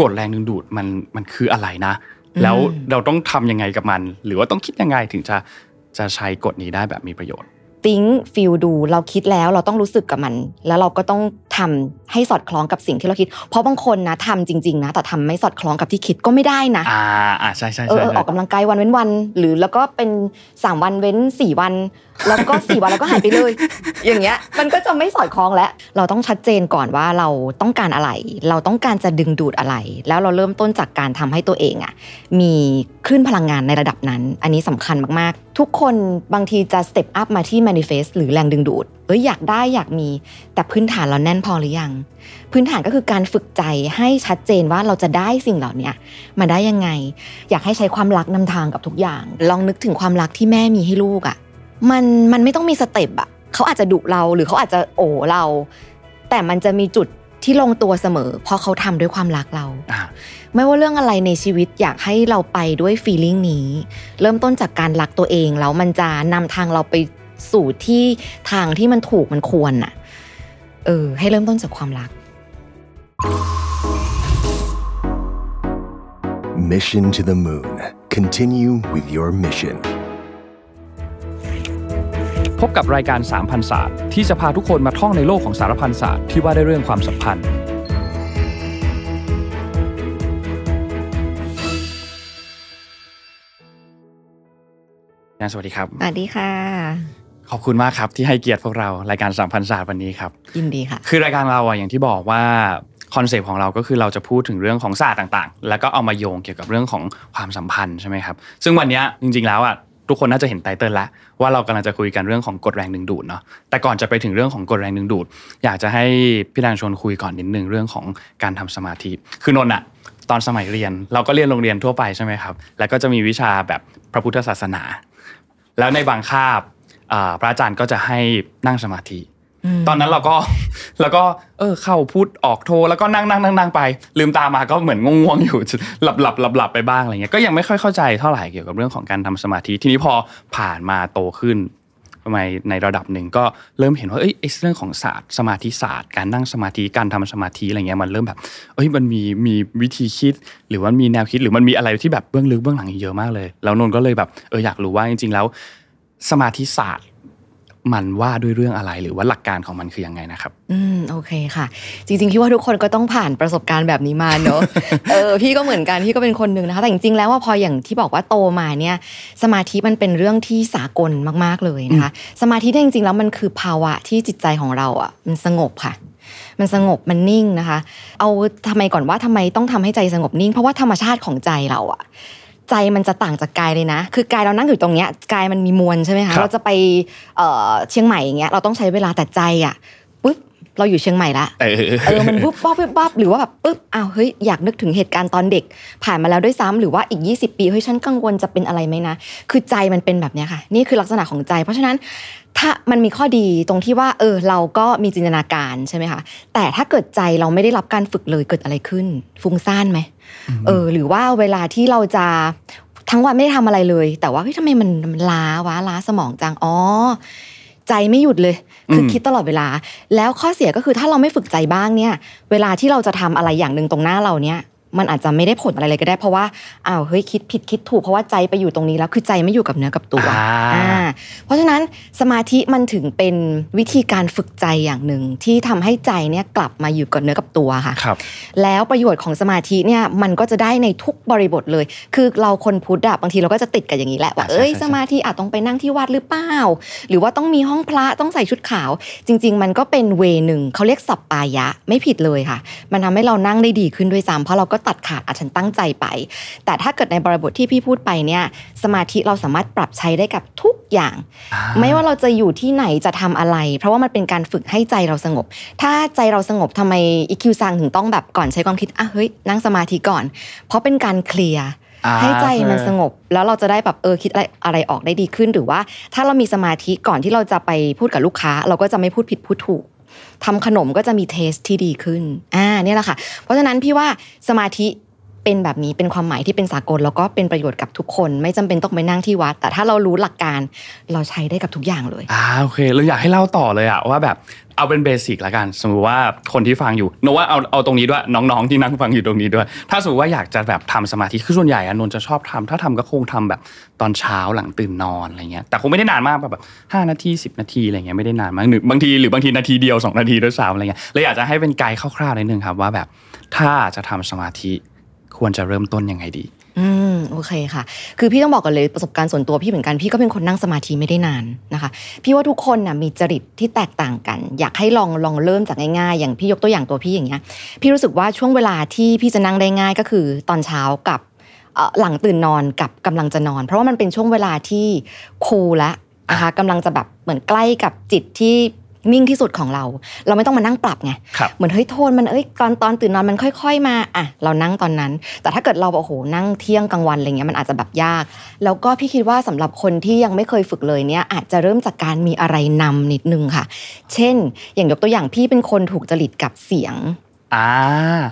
กฎแรงดึงดูดมันมันคืออะไรนะ แล้วเราต้องทำยังไงกับมัน หรือว่าต้องคิดยังไงถึงจะจะใช้กฎนี้ได้แบบมีประโยชน์ ติ้งฟิลดูเราคิดแล้วเราต้องรู้สึกกับมัน แล้วเราก็ต้อง ทำให้สอดคล้องกับสิ่งที่เราคิด เพราะบางคนนะทำจริง ๆ นะแต่ทำไม่สอดคล้องกับที่คิดก็ไม่ได้นะอ่าอ่าใช่ใช่เออออกกำลังกายวันเว้นวัน หรือแล้วก็เป็นสามวันเว้นสี่วัน แล้วก็สี่วันแล้วก็หายไปเลย อย่างเงี้ย มันก็จะไม่สอดคล้องแล้ว เราต้องชัดเจนก่อนว่าเราต้องการอะไร เราต้องการจะดึงดูดอะไร แล้วเราเริ่มต้นจากการทำให้ตัวเองอะมีคลื่นพลังงานในระดับนั้น อันนี้สำคัญมากๆ ทุกคนบางทีจะสเต็ปอัพมาที่ manifest หรือแรงดึงดูดเอ้ยอยากได้อยากมี แต่พื้นฐานเราแน่นพอหรือยัง พื้นฐานก็คือการฝึกใจให้ชัดเจนว่าเราจะได้สิ่งเหล่านี้มาได้ยังไง อยากให้ใช้ความรักนำทางกับทุกอย่าง ลองนึกถึงความรักที่แม่มีให้ลูกอะ่ะมันมันไม่ต้องมีสเต็ปอะ่ะเขาอาจจะดุเราหรือเขาอาจจะโอ้เรา แต่มันจะมีจุดที่ลงตัวเสมอ เพราะเขาทำด้วยความรักเรา ไม่ว่าเรื่องอะไรในชีวิตอยากให้เราไปด้วยฟีลลิ่งนี้ เริ่มต้นจากการรักตัวเองแล้วมันจะนำทางเราไปสู่ที่ทางที่มันถูกมันควรน่ะ เออให้เริ่มต้นจากความรัก Mission to the Moon Continue with your mission พบกับรายการสามพันศาสตร์ที่จะพาทุกคนมาท่องในโลกของสารพันศาสตร์ที่ว่าด้วยเรื่องความสัมพันธ์สวัสดีครับ สวัสดีค่ะ ขอบคุณมากครับที่ให้เกียรติพวกเรารายการสัมพันธ์ศาสตร์วันนี้ครับยินดีค่ะ คือรายการเราอะอย่างที่บอกว่า concept ของเราก็คือเราจะพูดถึงเรื่องของศาสตร์ต่างๆ แล้วก็เอามาโยงเกี่ยวกับเรื่องของความสัมพันธ์ใช่ไหมครับซึ่งวันนี้จริงๆแล้วอะทุกคนน่าจะเห็นไตเติลแล้วว่าเรากำลังจะคุยกันเรื่องของกฎแรงดึงดูดเนาะแต่ก่อนจะไปถึงเรื่องของกฎแรงดึงดูด อยากจะให้พี่ดังชวนคุยก่อนนิดนึงเรื่องของการทำสมาธิ คือนนอะตอนสมัยเรียน เราก็เรียนโรงเรียนทั่วไปใช่ไหมครับ แล้วก็จะมีวิชาแบบพระพุทธศาสนา แล้วในบางคาบ พระอาจารย์ก็จะให้นั่งสมาธิ ตอนนั้นเราก็แล้วก็ เออ เข้าพูดออกโทรแล้วก็นั่งนั่งนั่งนั่งไป ลืมตามาก็เหมือนง่วงๆอยู่หลับหลับหลับหลับไปบ้างอะไรเงี้ยก็ยังไม่ค่อยเข้าใจเท่าไหร่เกี่ยวกับเรื่องของการทำสมาธิทีนี้พอผ่านมาโตขึ้นทำไมในระดับหนึ่งก็เริ่มเห็นว่าเอ้ยเรื่องของศาสตร์สมาธิศาสตร์ การนั่งสมาธิการทำสมาธิอะไรเงี้ยมันเริ่มแบบเอ้ยมันมีมีวิธีคิด หรือว่ามีแนวคิดหรือมันมีอะไรที่แบบเบื้องลึกเบื้องหลังเยอะมากเลย แล้วนนก็เลยแบบเอออยากรู้ว่าจริง ๆ แล้ว สมาธิศาสตร์มันว่าด้วยเรื่องอะไรหรือว่าหลักการของมันคือยังไงนะครับ อืมโอเคค่ะ จริงๆพี่ว่าทุกคนก็ต้องผ่านประสบการณ์แบบนี้มาเนอะเออพี่ก็เหมือนกันพี่ก็เป็นคนหนึ่งนะคะ แต่จริงๆแล้วว่าพออย่างที่บอกว่าโตมาเนี่ย สมาธิมันเป็นเรื่องที่สากลมากๆเลยนะคะ สมาธิจริงๆแล้วมันคือภาวะที่จิตใจของเราอะมันสงบค่ะมันสงบมันนิ่งนะคะ เอาทำไมก่อนว่าทำไมต้องทำให้ใจสงบนิ่ง เพราะว่าธรรมชาติของใจเราอะ ใจมันจะต่างจากกายเลยนะ คือกายเรานั่งอยู่ตรงเนี้ยกายมันมีมวลใช่ไหมคะเราจะไปเชียงใหม่อย่างเงี้ยเราต้องใช้เวลาแต่ใจอะปุ๊บ เราอยู่เชียงใหม่ละเออมันปุ๊บป๊บป๊บหรือว่าแบบปุ๊บอ้าวเฮ้ยอยากนึกถึงเหตุการณ์ตอนเด็ก ผ่านมาแล้วด้วยซ้ำหรือว่าอีก 20 ปีเฮ้ยฉันกังวลจะเป็นอะไรไหมนะ คือใจมันเป็นแบบนี้ค่ะ นี่คือลักษณะของใจ เพราะฉะนั้นถ้ามันมีข้อดีตรงที่ว่า เออ เราก็มีจินตนาการใช่ไหมคะแต่ถ้าเกิดใจเราไม่ได้รับการฝึกเลยเกิดอะไรขึ้น ฟุ้งซ่านไหมเออ หรือว่าเวลาที่เราจะทั้งวันไม่ได้ทำอะไรเลย แต่ว่าเฮ้ยทำไมมันมันล้าวะล้าสมองจังอ๋อ ใจไม่หยุดเลย คือคิดตลอดเวลา แล้วข้อเสียก็คือถ้าเราไม่ฝึกใจบ้างเนี่ย เวลาที่เราจะทำอะไรอย่างหนึ่งตรงหน้าเราเนี่ย มันอาจจะไม่ได้ผลอะไรเลยก็ได้เพราะว่าอ้าวเฮ้ยคิดผิดคิดถูกเพราะว่าใจไปอยู่ตรงนี้แล้วคือใจไม่อยู่กับเนื้อกับตัวอ่าเพราะฉะนั้นสมาธิมันถึงเป็นวิธีการฝึกใจอย่างหนึ่งที่ทำให้ใจเนี่ยกลับมาอยู่กับเนื้อกับตัวค่ะครับแล้วประโยชน์ของสมาธิเนี่ยมันก็จะได้ในทุกบริบทเลย คือเราคนพุทธอะบางทีเราก็จะติดกับอย่างนี้แหละว่าเอ้ยสมาธิอาจต้องไปนั่งที่วัดหรือเปล่าหรือว่าต้องมีห้องพระต้องใส่ชุดขาว จริง ๆ มันก็เป็นเวหนึ่งเขาเรียกสัปปายะไม่ผิดเลยค่ะ มันทำให้เรานั่งได้ดีขึ้นด้วยซ้ำเพราะเราก็ตัดขาดอาฉันตั้งใจไป แต่ถ้าเกิดในบริบทที่พี่พูดไปเนี่ย สมาธิเราสามารถปรับใช้ได้กับทุกอย่าง ไม่ว่าเราจะอยู่ที่ไหนจะทำอะไร เพราะว่ามันเป็นการฝึกให้ใจเราสงบ ถ้าใจเราสงบทำไมอีคิวซังถึงต้องแบบก่อนใช้ความคิดอะเฮ้ยนั่งสมาธิก่อน เพราะเป็นการเคลียร์ให้ใจมันสงบแล้วเราจะได้แบบเออคิดอะไรอะไรออกได้ดีขึ้นหรือว่า ถ้าเรามีสมาธิก่อนที่เราจะไปพูดกับลูกค้า เราก็จะไม่พูดผิดพูดถูก ทำขนมก็จะมีเทสที่ดีขึ้นอ่าเนี่ยแหละค่ะ เพราะฉะนั้นพี่ว่าสมาธิ เป็นแบบนี้เป็นความหมายที่เป็นสากล แล้วก็เป็นประโยชน์กับทุกคน ไม่จำเป็นต้องไปนั่งที่วัด แต่ถ้าเรารู้หลักการเราใช้ได้กับทุกอย่างเลยอ่าโอเคเราอยากให้เล่าต่อเลยอะว่าแบบเอาเป็นเบสิกละกันสมมติว่าคนที่ฟังอยู่โนว่าเอาเอาตรงนี้ด้วยน้องๆที่นั่งฟังอยู่ตรงนี้ด้วย ถ้าสมมติว่าอยากจะแบบทำสมาธิคือส่วนใหญ่อะนนท์จะชอบทำถ้าทำก็คงทำแบบตอนเช้าหลังตื่นนอนอะไรเงี้ยแต่คงไม่ได้นานมากแบบห้านาที10 นาทีอะไรเงี้ยไม่ได้นานมากหนึ่งบางทีหรือบางทีนาทีเดียวสองนาทีด้วยซ้ำอะไรเงี้ยเลยอยากจะให้เป็นไกด์คร่าวๆนิดนึงครับว่าแบบถ้าจะทำสมาธิ ควรจะเริ่มต้นยังไงดี อืมโอเคค่ะ คือพี่ต้องบอกก่อนเลยประสบการณ์ส่วนตัวพี่เหมือนกันพี่ก็เป็นคนนั่งสมาธิไม่ได้นานนะคะ พี่ว่าทุกคนน่ะมีจริตที่แตกต่างกัน อยากให้ลองลองเริ่มจากง่ายๆ อย่างพี่ยกตัวอย่างตัวพี่อย่างเงี้ย พี่รู้สึกว่าช่วงเวลาที่พี่จะนั่งได้ง่ายก็คือตอนเช้ากับหลังตื่นนอนกับกำลังจะนอน เพราะว่ามันเป็นช่วงเวลาที่คูลและนะคะกำลังจะแบบเหมือนใกล้กับจิตที่ นิ่งที่สุดของเรา เราไม่ต้องมานั่งปรับไงครับเหมือนเฮ้ยโทนมันเอ้ยตอนตอนตื่นนอนมันค่อย ๆ มาอะเรานั่งตอนนั้น แต่ถ้าเกิดเราโอ้โหนั่งเที่ยงกลางวันอะไรเงี้ยมันอาจจะแบบยาก แล้วก็พี่คิดว่าสำหรับคนที่ยังไม่เคยฝึกเลยเนี่ยอาจจะเริ่มจากการมีอะไรนำนิดนึงค่ะ เช่น อย่างยกตัวอย่างพี่เป็นคนถูกจริตกับเสียงอ่า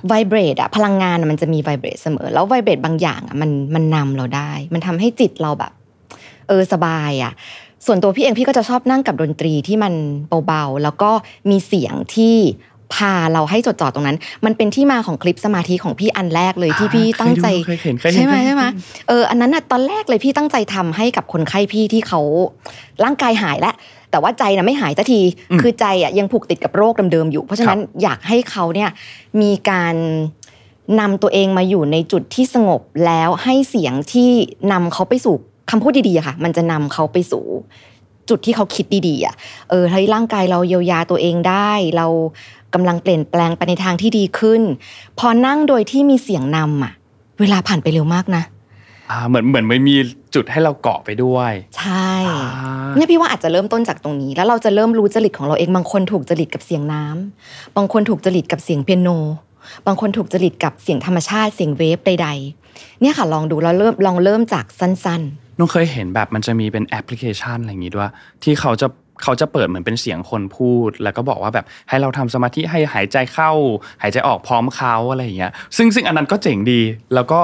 ไวเบรดอะพลังงานอะมันจะมีไวเบรดเสมอ แล้วไวเบรดบางอย่างอะมันมันนำเราได้ มันทำให้จิตเราแบบ เออสบายอะ ส่วนตัวพี่เองพี่ก็จะชอบนั่งกับดนตรีที่มันเบาๆ แล้วก็มีเสียงที่พาเราให้จดจ่อตรงนั้น มันเป็นที่มาของคลิปสมาธิของพี่อันแรกเลยที่พี่ตั้งใจเคยเห็นเคยเห็นใช่ไหมเคยเห็นใช่ไหมเอออันนั้นน่ะตอนแรกเลยพี่ตั้งใจทำให้กับคนไข้พี่ที่เขาร่างกายหายแล้วแต่ว่าใจน่ะไม่หายสักทีคือใจอะยังผูกติดกับโรคเดิมๆอยู่ เพราะฉะนั้นอยากให้เขาเนี่ยมีการนำตัวเองมาอยู่ในจุดที่สงบแล้วให้เสียงที่นำเขาไปสู่ คำพูดดีๆอะค่ะ มันจะนำเขาไปสู่จุดที่เขาคิดดีๆอะ เออให้ร่างกายเราเยียวยาตัวเองได้ เรากำลังเปลี่ยนแปลงไปในทางที่ดีขึ้น พอนั่งโดยที่มีเสียงนำอะ เวลาผ่านไปเร็วมากนะอ่าเหมือนเหมือนไม่มีจุดให้เราเกาะไปด้วย ใช่อ่าเนี่ยพี่ว่าอาจจะเริ่มต้นจากตรงนี้ แล้วเราจะเริ่มรู้จริตของเราเองบางคนถูกจริตกับเสียงน้ำบางคนถูกจริตกับเสียงเปียโน บางคนถูกจริตกับเสียงธรรมชาติเสียงเวฟใดๆเนี่ยค่ะลองดูแล้วเริ่มลองเริ่มจากสั้น น้องเคยเห็นแบบมันจะมีเป็นแอปพลิเคชันอะไรอย่างงี้ด้วย ที่เขาจะเขาจะเปิดเหมือนเป็นเสียงคนพูด แล้วก็บอกว่าแบบให้เราทำสมาธิให้หายใจเข้า หายใจออกพร้อมเขาอะไรอย่างเงี้ยซึ่งซึ่งอันนั้นก็เจ๋งดี แล้วก็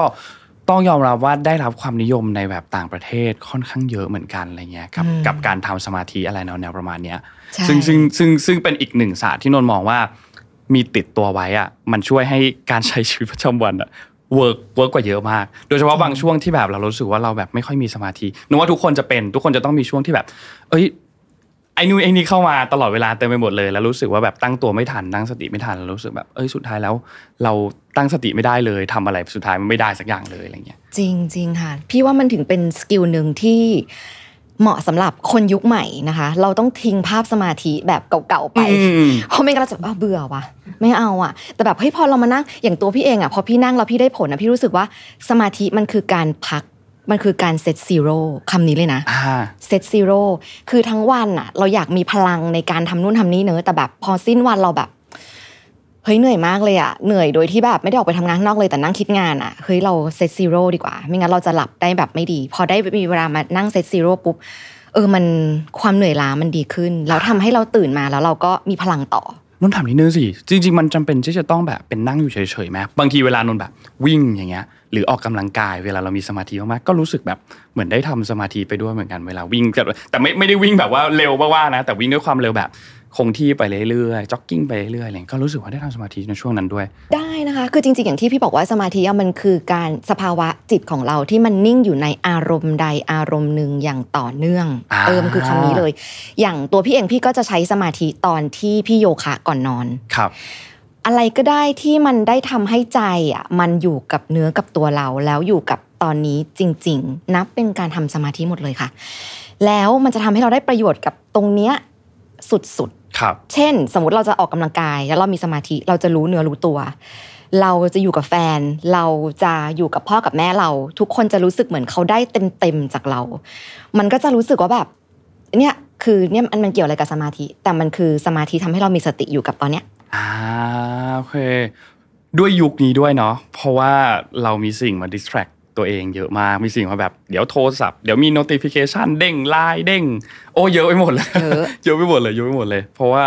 ต้องยอมรับว่าได้รับความนิยมในแบบต่างประเทศค่อนข้างเยอะเหมือนกันอะไรเงี้ยกับกับการทำสมาธิอะไรแนวแนวประมาณเนี้ยใช่ซึ่งซึ่งซึ่งซึ่งเป็นอีกหนึ่งศาสตร์ที่นนท์มองว่ามีติดตัวไว้อะมันช่วยให้การใช้ชีวิตประจำวันอะ work work กว่าเยอะมาก โดยเฉพาะบางช่วงที่แบบเรารู้สึกว่าเราแบบไม่ค่อยมีสมาธินึกว่าทุกคนจะเป็นทุกคนจะต้องมีช่วงที่แบบ เอ้ยไอ้นู่นไอ้นี่เข้ามาตลอดเวลาเต็มไปหมดเลย แล้วรู้สึกว่าแบบตั้งตัวไม่ทันตั้งสติไม่ทันแล้วรู้สึกแบบเอ้ยสุดท้ายแล้ว เราตั้งสติไม่ได้เลยทำอะไรสุดท้ายมันไม่ได้สักอย่างเลยอะไรเงี้ยจริงจริงค่ะ พี่ว่ามันถึงเป็น skill หนึ่งที่ เหมาะสำหรับคนยุคใหม่นะคะ เราต้องทิ้งภาพสมาธิแบบเก่าๆไปอืมเพราะไม่งั้นเราจะอ้าวเบื่อว่ะไม่เอาอะ แต่แบบเฮ้ยพอเรามานั่งอย่างตัวพี่เองอะพอพี่นั่งแล้วพี่ได้ผลอะพี่รู้สึกว่าสมาธิมันคือการพักมันคือการ set zero คำนี้เลยนะอ่า set zero คือทั้งวันอะ เราอยากมีพลังในการทำนู่นทำนี่เนอะแต่แบบพอสิ้นวันเราแบบ เฮ้ยเหนื่อยมากเลยอะเหนื่อยโดยที่แบบไม่ได้ออกไปทำงานข้างนอกเลยแต่นั่งคิดงานอะเฮ้ยเรา set zero ดีกว่า ไม่งั้นเราจะหลับได้แบบไม่ดี พอได้มีเวลามานั่ง set zero ปุ๊บเออมันความเหนื่อยล้ามันดีขึ้น แล้วทำให้เราตื่นมาแล้วเราก็มีพลังต่อนนถามนิดนึงสิจริง ๆ มันจำเป็นที่จะต้องแบบเป็นนั่งอยู่เฉยๆไหมบางทีเวลานนแบบวิ่งอย่างเงี้ย หรือออกกำลังกายเวลาเรามีสมาธิมากๆก็รู้สึกแบบเหมือนได้ทำสมาธิไปด้วยเหมือนกันเวลาวิ่งแต่แต่ไม่ไม่ได้วิ่งแบบว่าเร็วว่าๆนะ แต่วิ่งด้วยความเร็วแบบ คงที่ไปเรื่อยๆจ็อกกิ้งไปเรื่อยๆอะไรอย่างเงี้ยก็รู้สึกว่าได้ทำสมาธิในช่วงนั้นด้วย ได้นะคะ คือจริงๆอย่างที่พี่บอกว่าสมาธิอะมันคือการสภาวะจิตของเราที่มันนิ่งอยู่ในอารมณ์ใดอารมณ์หนึ่งอย่างต่อเนื่องอ่าเออมันคือคำนี้เลย อย่างตัวพี่เองพี่ก็จะใช้สมาธิตอนที่พี่โยคะก่อนนอนครับ อะไรก็ได้ที่มันได้ทำให้ใจอะมันอยู่กับเนื้อกับตัวเราแล้วอยู่กับตอนนี้จริง ๆ นับเป็นการทำสมาธิหมดเลยค่ะ แล้วมันจะทำให้เราได้ประโยชน์กับตรงเนี้ยสุดๆ ครับ เช่น สมมติเราจะออกกำลังกาย แล้วเรามีสมาธิเราจะรู้เนื้อรู้ตัว เราจะอยู่กับแฟน เราจะอยู่กับพ่อกับแม่เรา ทุกคนจะรู้สึกเหมือนเขาได้เต็มเต็มๆจากเรา มันก็จะรู้สึกว่าแบบเนี่ยคือเนี่ยมันมันเกี่ยวอะไรกับสมาธิ แต่มันคือสมาธิทำให้เรามีสติอยู่กับตอนเนี้ยอ่าโอเค ด้วยยุคนี้ด้วยเนาะเพราะว่าเรามีสิ่งมา distract ตัวเองเยอะมากมีสิ่งมาแบบเดี๋ยวโทรศัพท์เดี๋ยวมี notification เด้งไลน์เด้ง โอ้เยอะไปหมดเลยเยอะเยอะไปหมดเลยเยอะไปหมดเลย เพราะว่า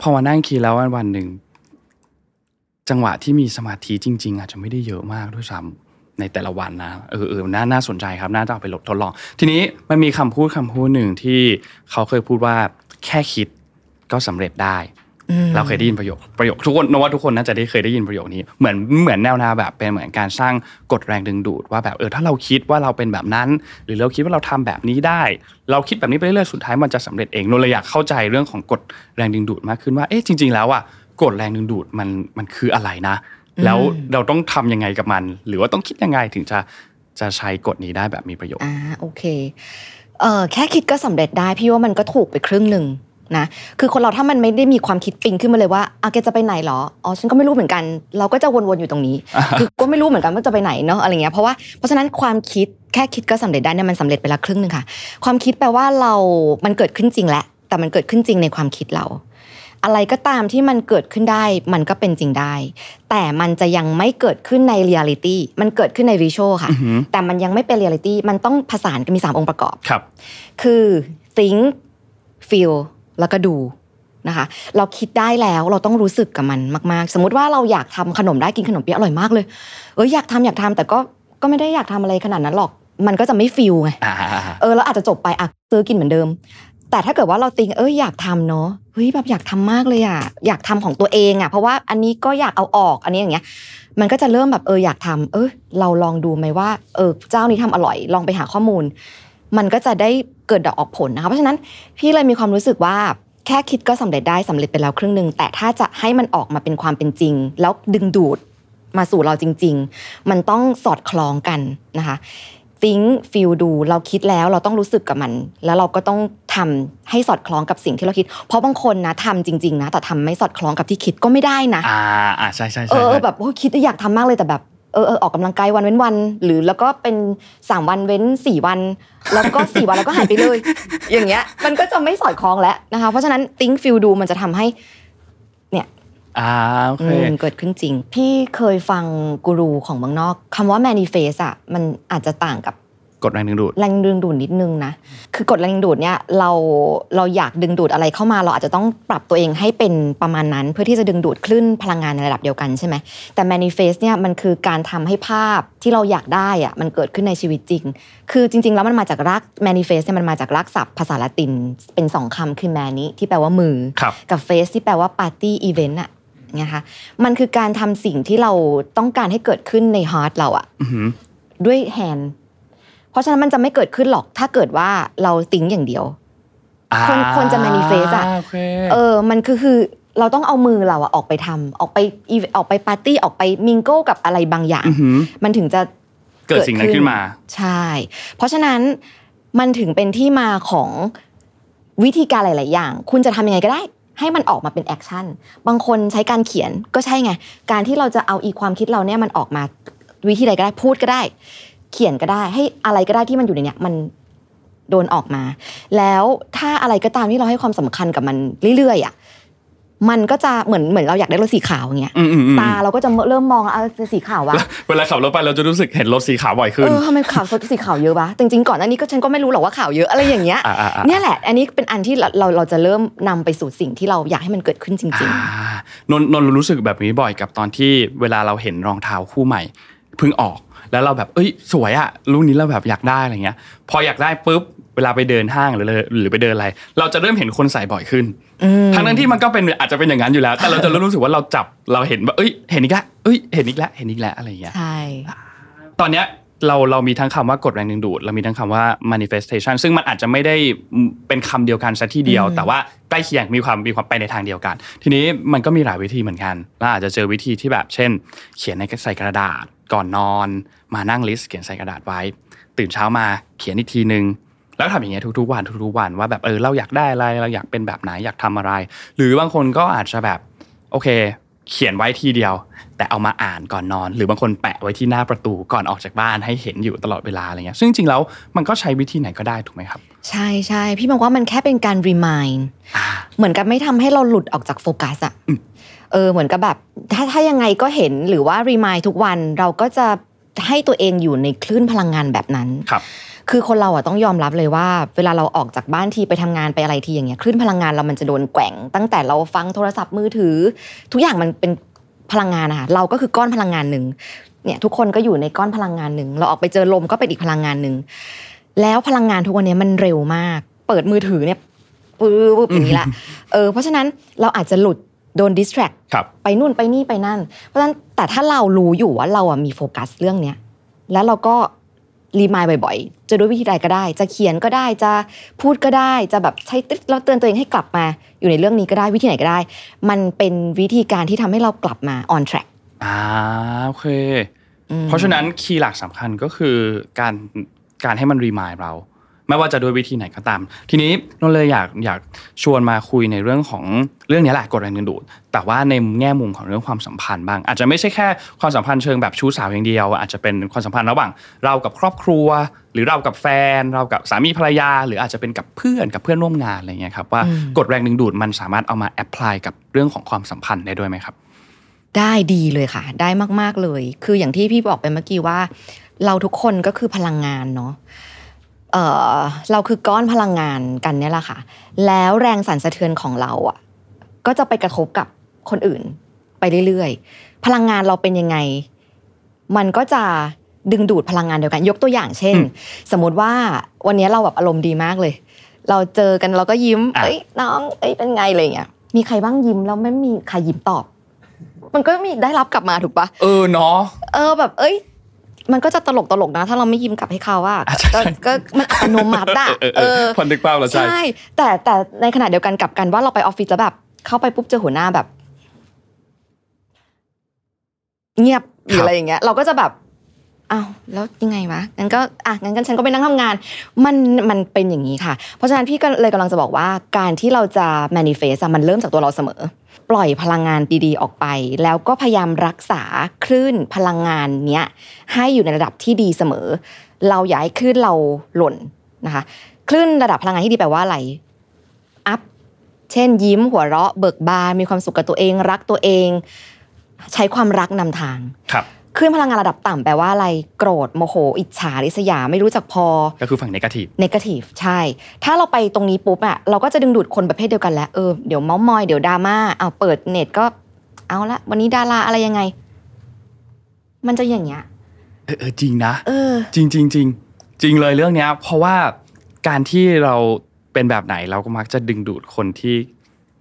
พอมานั่งคิดแล้ววันวันหนึ่งจังหวะที่มีสมาธิจริง ๆ อาจจะไม่ได้เยอะมากด้วยซ้ำในแต่ละวันนะเออเออน่าน่าสนใจครับน่าจะเอาไปทดลอง ทีนี้มันมีคำพูดคำพูดหนึ่งที่เขาเคยพูดว่าแค่คิดก็สำเร็จได้ เราเคยได้ยินประโยคประโยคทุกคนนกว่าทุกคนน่าจะได้เคยได้ยินประโยคนี้เหมือนเหมือนแนวแนวแบบเป็นเหมือนการสร้างกฎแรงดึงดูดว่าแบบเออถ้าเราคิดว่าเราเป็นแบบนั้น หรือเราคิดว่าเราทำแบบนี้ได้ เราคิดแบบนี้ไปเรื่อยๆสุดท้ายมันจะสำเร็จเองนนเลยอยากเข้าใจเรื่องของกฎแรงดึงดูดมากขึ้นว่าเอ๊ะจริง ๆ แล้วอะกฎแรงดึงดูดมันมันคืออะไรนะ แล้วเราต้องทำยังไงกับมัน หรือว่าต้องคิดยังไงถึงจะจะใช้กฎนี้ได้แบบมีประโยชน์อ่าโอเคเออแค่คิดก็สำเร็จได้พี่ว่ามันก็ถูกไปครึ่งหนึ่ง นะคือคนเราถ้ามันไม่ได้มีความคิดปิงขึ้นมาเลยว่าอาแกจะไปไหนเหรออ๋อฉันก็ไม่รู้เหมือนกัน เราก็จะวนๆอยู่ตรงนี้ คือก็ไม่รู้เหมือนกันว่าจะไปไหนเนาะอะไรเงี้ยเพราะว่าเพราะฉะนั้นความคิดแค่คิดก็สำเร็จได้เนี่ยมันสำเร็จไปละครึ่งหนึ่งค่ะ ความคิดแปลว่าเรา มันเกิดขึ้นจริงแหละ แต่มันเกิดขึ้นจริงในความคิดเรา อะไรก็ตามที่มันเกิดขึ้นได้ มันก็เป็นจริงได้ แต่มันจะยังไม่เกิดขึ้นในเรียลิตี้ มันเกิดขึ้นใน visual ค่ะ แต่มันยังไม่เป็นเรียลิตี้ มันต้องผสานกันมี3องค์ประกอบครับ คือ think feel แล้วก็ do นะคะ เราคิดได้แล้วเราต้องรู้สึกกับมันมาก ๆ สมมุติว่าเราอยากทำขนมได้กินขนมเปี๊ยะอร่อยมากเลย เอออยากทำอยากทำแต่ก็ก็ไม่ได้อยากทำอะไรขนาดนั้นหรอก มันก็จะไม่ฟิลไงอ่าเออเราอาจจะจบไปอะซื้อกินเหมือนเดิม แต่ถ้าเกิดว่าเราติงเอออยากทำเนาะเฮ้ยแบบอยากทำมากเลยอะอยากทำของตัวเองอะ เพราะว่าอันนี้ก็อยากเอาออกอันนี้อย่างเงี้ย มันก็จะเริ่มแบบเอออยากทำเออเราลองดูไหมว่า เออเจ้านี้ทำอร่อย ลองไปหาข้อมูล มันก็จะได้เกิดดอกออกผลนะคะเพราะฉะนั้นพี่เลยมีความรู้สึกว่าแค่คิดก็สำเร็จได้สำเร็จไปแล้วครึ่งหนึ่งแต่ถ้าจะให้มันออกมาเป็นความเป็นจริง แล้วดึงดูดมาสู่เราจริง ๆ มันต้องสอดคล้องกันนะคะ think feel ดูเราคิดแล้วเราต้องรู้สึกกับมัน แล้วเราก็ต้องทำให้สอดคล้องกับสิ่งที่เราคิด เพราะบางคนนะทำจริง ๆ นะแต่ทำไม่สอดคล้องกับที่คิดก็ไม่ได้นะอ่าอ่าใช่ใช่เอใช่อเอใช่อแบบโอ้ยคิดว่าอยากทำมากเลยแต่แบบ เออเออออกกำลังกายวันเว้นวัน หรือแล้วก็เป็นสามวันเว้นสี่วัน แล้วก็สี่วันแล้วก็หายไปเลย อย่างเงี้ย มันก็จะไม่สอดคล้องแล้วนะคะ เพราะฉะนั้น think feel ดูมันจะทำให้ เนี่ยอ่าโอเคอืมเกิดขึ้นจริง พี่เคยฟังกูรูของเมืองนอกคำว่า manifest อะมันอาจจะต่างกับ กดแรงดึงดูดแรงดึงดูดนิดนึงนะคือกฎแรงดึงดูดเนี่ยเราเราอยากดึงดูดอะไรเข้ามา เราอาจจะต้องปรับตัวเองให้เป็นประมาณนั้น เพื่อที่จะดึงดูดคลื่นพลังงานในระดับเดียวกันใช่ไหมแต่ manifest เนี่ยมันคือการทำให้ภาพที่เราอยากได้อะมันเกิดขึ้นในชีวิตจริง คือจริง ๆ แล้วมันมาจากราก manifest เนี่ยมันมาจากรากศัพท์ภาษาละตินเป็นสองคำคือ mani ที่แปลว่ามือครับกับ face ที่แปลว่า party event อะนะคะมันคือการทำสิ่งที่เราต้องการให้เกิดขึ้นใน heart เราอะอือหือด้วยแฮนด์ เพราะฉะนั้นมันจะไม่เกิดขึ้นหรอก ถ้าเกิดว่าเราติ้งอย่างเดียวอ่าคนคนจะ manifest อะโอเคเออ มันคือคือเราต้องเอามือเราอะออกไปทำออกไป eve- ออกไปปาร์ตี้ออกไปมิงโก้กับอะไรบางอย่างอือหือมันถึงจะเกิดสิ่งนั้นขึ้นมา ใช่ เพราะฉะนั้นมันถึงเป็นที่มาของวิธีการหลาย ๆ อย่าง คุณจะทำยังไงก็ได้ ให้มันออกมาเป็น action บางคนใช้การเขียนก็ใช่ไง การที่เราจะเอาอีความคิดเราเนี่ยมันออกมาวิธีใดก็ได้พูดก็ได้ เขียนก็ได้ให้อะไรก็ได้ที่มันอยู่ในเนี้ยมันโดนออกมา แล้วถ้าอะไรก็ตามที่เราให้ความสำคัญกับมันเรื่อยๆอะมันก็จะเหมือนเหมือนเราอยากได้รถสีขาวอย่างเงี้ยอืมอืมอืมตาเราก็จะเริ่มมองเอาสีขาววะเวลาขับรถไปเราจะรู้สึกเห็นรถสีขาวบ่อยขึ้นเออทำไมข่าวสีขาวเยอะวะจริงๆก่อนหน้านี้ก็ฉันก็ไม่รู้หรอกว่าข่าวเยอะอะไรอย่างเงี้ยอ่าอ่าอ่าเนี่ยแหละ อันนี้เป็นอันที่เราเราเราจะเริ่มนำไปสู่สิ่งที่เราอยากให้มันเกิดขึ้นจริงอ่านนนนรู้สึกแบบนี้บ่อยกับตอนที่เวลาเราเห็นรองเท้าคู่ใหม่เพิ่งออก แล้วเราแบบเอ้ยสวยอะรุ่นนี้เราแบบอยากได้อะไรเงี้ย พออยากได้ปุ๊บเวลาไปเดินห้างหรือหรือไปเดินอะไร เราจะเริ่มเห็นคนใส่บ่อยขึ้นๆอืมทั้งนั้นที่มันก็เป็นอาจจะเป็นอย่างนั้นอยู่แล้ว แต่เราจะเริ่มรู้สึกว่าเราจับเราเห็นว่าเอ้ย เห็นอีกแล้วเอ้ยเห็นอีกแล้วเห็นอีกแล้วอะไรเงี้ยใช่ตอนเนี้ย เราเรามีทั้งคำว่ากดแรงดึงดูด เรามีทั้งคำว่า manifestation ซึ่งมันอาจจะไม่ได้เป็นคำเดียวกันซะทีเดียว แต่ว่าใกล้เคียงมีความมีความไปในทางเดียวกัน ทีนี้มันก็มีหลายวิธีเหมือนกันเราอาจจะเจอวิธีที่แบบเช่น เขียนในใส่กระดาษ ก่อนนอน มานั่งลิสต์เขียนใส่กระดาษไว้ ตื่นเช้ามาเขียนอีกทีนึงแล้วทำอย่างเงี้ยทุกๆวันทุกๆวันว่าแบบเออเราอยากได้อะไรเราอยากเป็นแบบไหนอยากทำอะไร หรือบางคนก็อาจจะแบบโอเค เขียนไว้ทีเดียว แต่เอามาอ่านก่อนนอน หรือบางคนแปะไว้ที่หน้าประตูก่อนออกจากบ้านให้เห็นอยู่ตลอดเวลาอะไรเงี้ยซึ่งจริงๆแล้วมันก็ใช้วิธีไหนก็ได้ถูกไหมครับ ใช่ใช่พี่มองว่ามันแค่เป็นการ remind อ่าเหมือนกับไม่ทำให้เราหลุดออกจากโฟกัสอะเออเหมือนกับแบบ ถ้าถ้ายังไงก็เห็นหรือว่า remind ทุกวันเราก็จะให้ตัวเองอยู่ในคลื่นพลังงานแบบนั้นครับ คือคนเราอะต้องยอมรับเลยว่า เวลาเราออกจากบ้านทีไปทำงานไปอะไรทีอย่างเงี้ยคลื่นพลังงานเรามันจะโดนแกว่ง ตั้งแต่เราฟังโทรศัพท์มือถือ ทุกอย่างมันเป็นพลังงานนะคะเราก็คือก้อนพลังงานหนึ่งเนี่ยทุกคนก็อยู่ในก้อนพลังงานหนึ่งเราออกไปเจอลมก็เป็นอีกพลังงานหนึ่งแล้วพลังงานทุกวันนี้มันเร็วมาก เปิดมือถือเนี่ยปื๊บอย่างนี้ละเออเพราะฉะนั้นเราอาจจะหลุดโดนดิสแทรกไปนู่นไปนี่ไปนั่น เพราะฉะนั้นแต่ถ้าเรารู้อยู่ว่าเราอะมีโฟกัสเรื่องเนี้ยแล้วเราก็ รีมายบ่อยๆ จะด้วยวิธีใดก็ได้ จะเขียนก็ได้ จะพูดก็ได้ จะแบบใช้ติ๊กเราเตือนตัวเองให้กลับมา อยู่ในเรื่องนี้ก็ได้ วิธีไหนก็ได้ มันเป็นวิธีการที่ทำให้เรากลับมา on track อ่าโอเคอืมเพราะฉะนั้นคีย์หลักสำคัญก็คือการการให้มันรีมายเรา ไม่ว่าจะด้วยวิธีไหนก็ตาม ทีนี้นนเลยอยากอยากชวนมาคุยในเรื่องของเรื่องนี้แหละกดแรงดึงดูด แต่ว่าในแง่มุมของเรื่องความสัมพันธ์บ้าง อาจจะไม่ใช่แค่ความสัมพันธ์เชิงแบบชู้สาวอย่างเดียว อาจจะเป็นความสัมพันธ์ระหว่างเรากับครอบครัว หรือเรากับแฟน เรากับสามีภรรยา หรืออาจจะเป็นกับเพื่อนกับเพื่อนร่วมงานอะไรเงี้ยครับว่ากดแรงดึงดูดมันสามารถเอามาแอพพลายกับเรื่องของความสัมพันธ์ได้ด้วยไหมครับได้ดีเลยค่ะ ได้มากๆเลย คืออย่างที่พี่บอกไปเมื่อกี้ว่า เราทุกคนก็คือพลังงานเนาะ เออเราคือก้อนพลังงานกันเนี่ยแหละค่ะ แล้วแรงสั่นสะเทือนของเราอะ ก็จะไปกระทบกับคนอื่นไปเรื่อยๆ พลังงานเราเป็นยังไง มันก็จะดึงดูดพลังงานเดียวกัน ยกตัวอย่างเช่นอืมสมมติว่าวันนี้เราแบบอารมณ์ดีมากเลย เราเจอกันเราก็ยิ้มอะเอ้ยน้อง เอ้ยเป็นไงอะไรอย่างเงี้ย มีใครบ้างยิ้มแล้วไม่มีใครยิ้มตอบ มันก็มีได้รับกลับมาถูกปะเออเนาะ เออแบบ เอ้ย มันก็จะตลกตลกๆนะ ถ้าเราไม่ยิ้มกลับให้เขาอะอะใช่ก็ก็มันอัตโนมัติอะเออเออเออพอนึกภาพแล้วใช่ใช่ แต่แต่ในขณะเดียวกันกลับกันว่าเราไปออฟฟิศแล้วแบบ เข้าไปปุ๊บเจอหัวหน้าแบบ เงียบหรืออะไรอย่างเงี้ย เราก็จะแบบอ้าวแล้วยังไงวะงั้นก็อะงั้นกันฉันก็ไปนั่งทำงาน มันมันเป็นอย่างนี้ค่ะ เพราะฉะนั้นพี่ก็เลยกำลังจะบอกว่าการที่เราจะ manifest อะมันเริ่มจากตัวเราเสมอ ปล่อยพลังงานดีๆ ออกไป แล้วก็พยายามรักษาคลื่นพลังงานเนี้ยให้อยู่ในระดับที่ดีเสมอ เราอย่าให้คลื่นเราหล่นนะคะคลื่นระดับพลังงานที่ดีแปลว่าอะไรอัพเช่น ยิ้มหัวเราะเบิกบานมีความสุขกับตัวเอง รักตัวเอง ใช้ความรักนำทางครับ คลื่นพลังงานระดับต่ำแปลว่าอะไรโกรธโมโห อิจฉาริษยาไม่รู้จักพอ ก็คือฝั่งเนกาทีฟเนกาทีฟใช่ ถ้าเราไปตรงนี้ปุ๊บอะเราก็จะดึงดูดคนประเภทเดียวกันแล้วเออเดี๋ยวเมาส์มอยเดี๋ยวดราม่าเอาเปิดเน็ตก็ เอาละวันนี้ดาราอะไรยังไง มันจะอย่างเงี้ยเออเออจริงนะเออ จริงจริงจริงจริงเลยเรื่องเนี้ย เพราะว่าการที่เราเป็นแบบไหนเราก็มักจะดึงดูดคนที่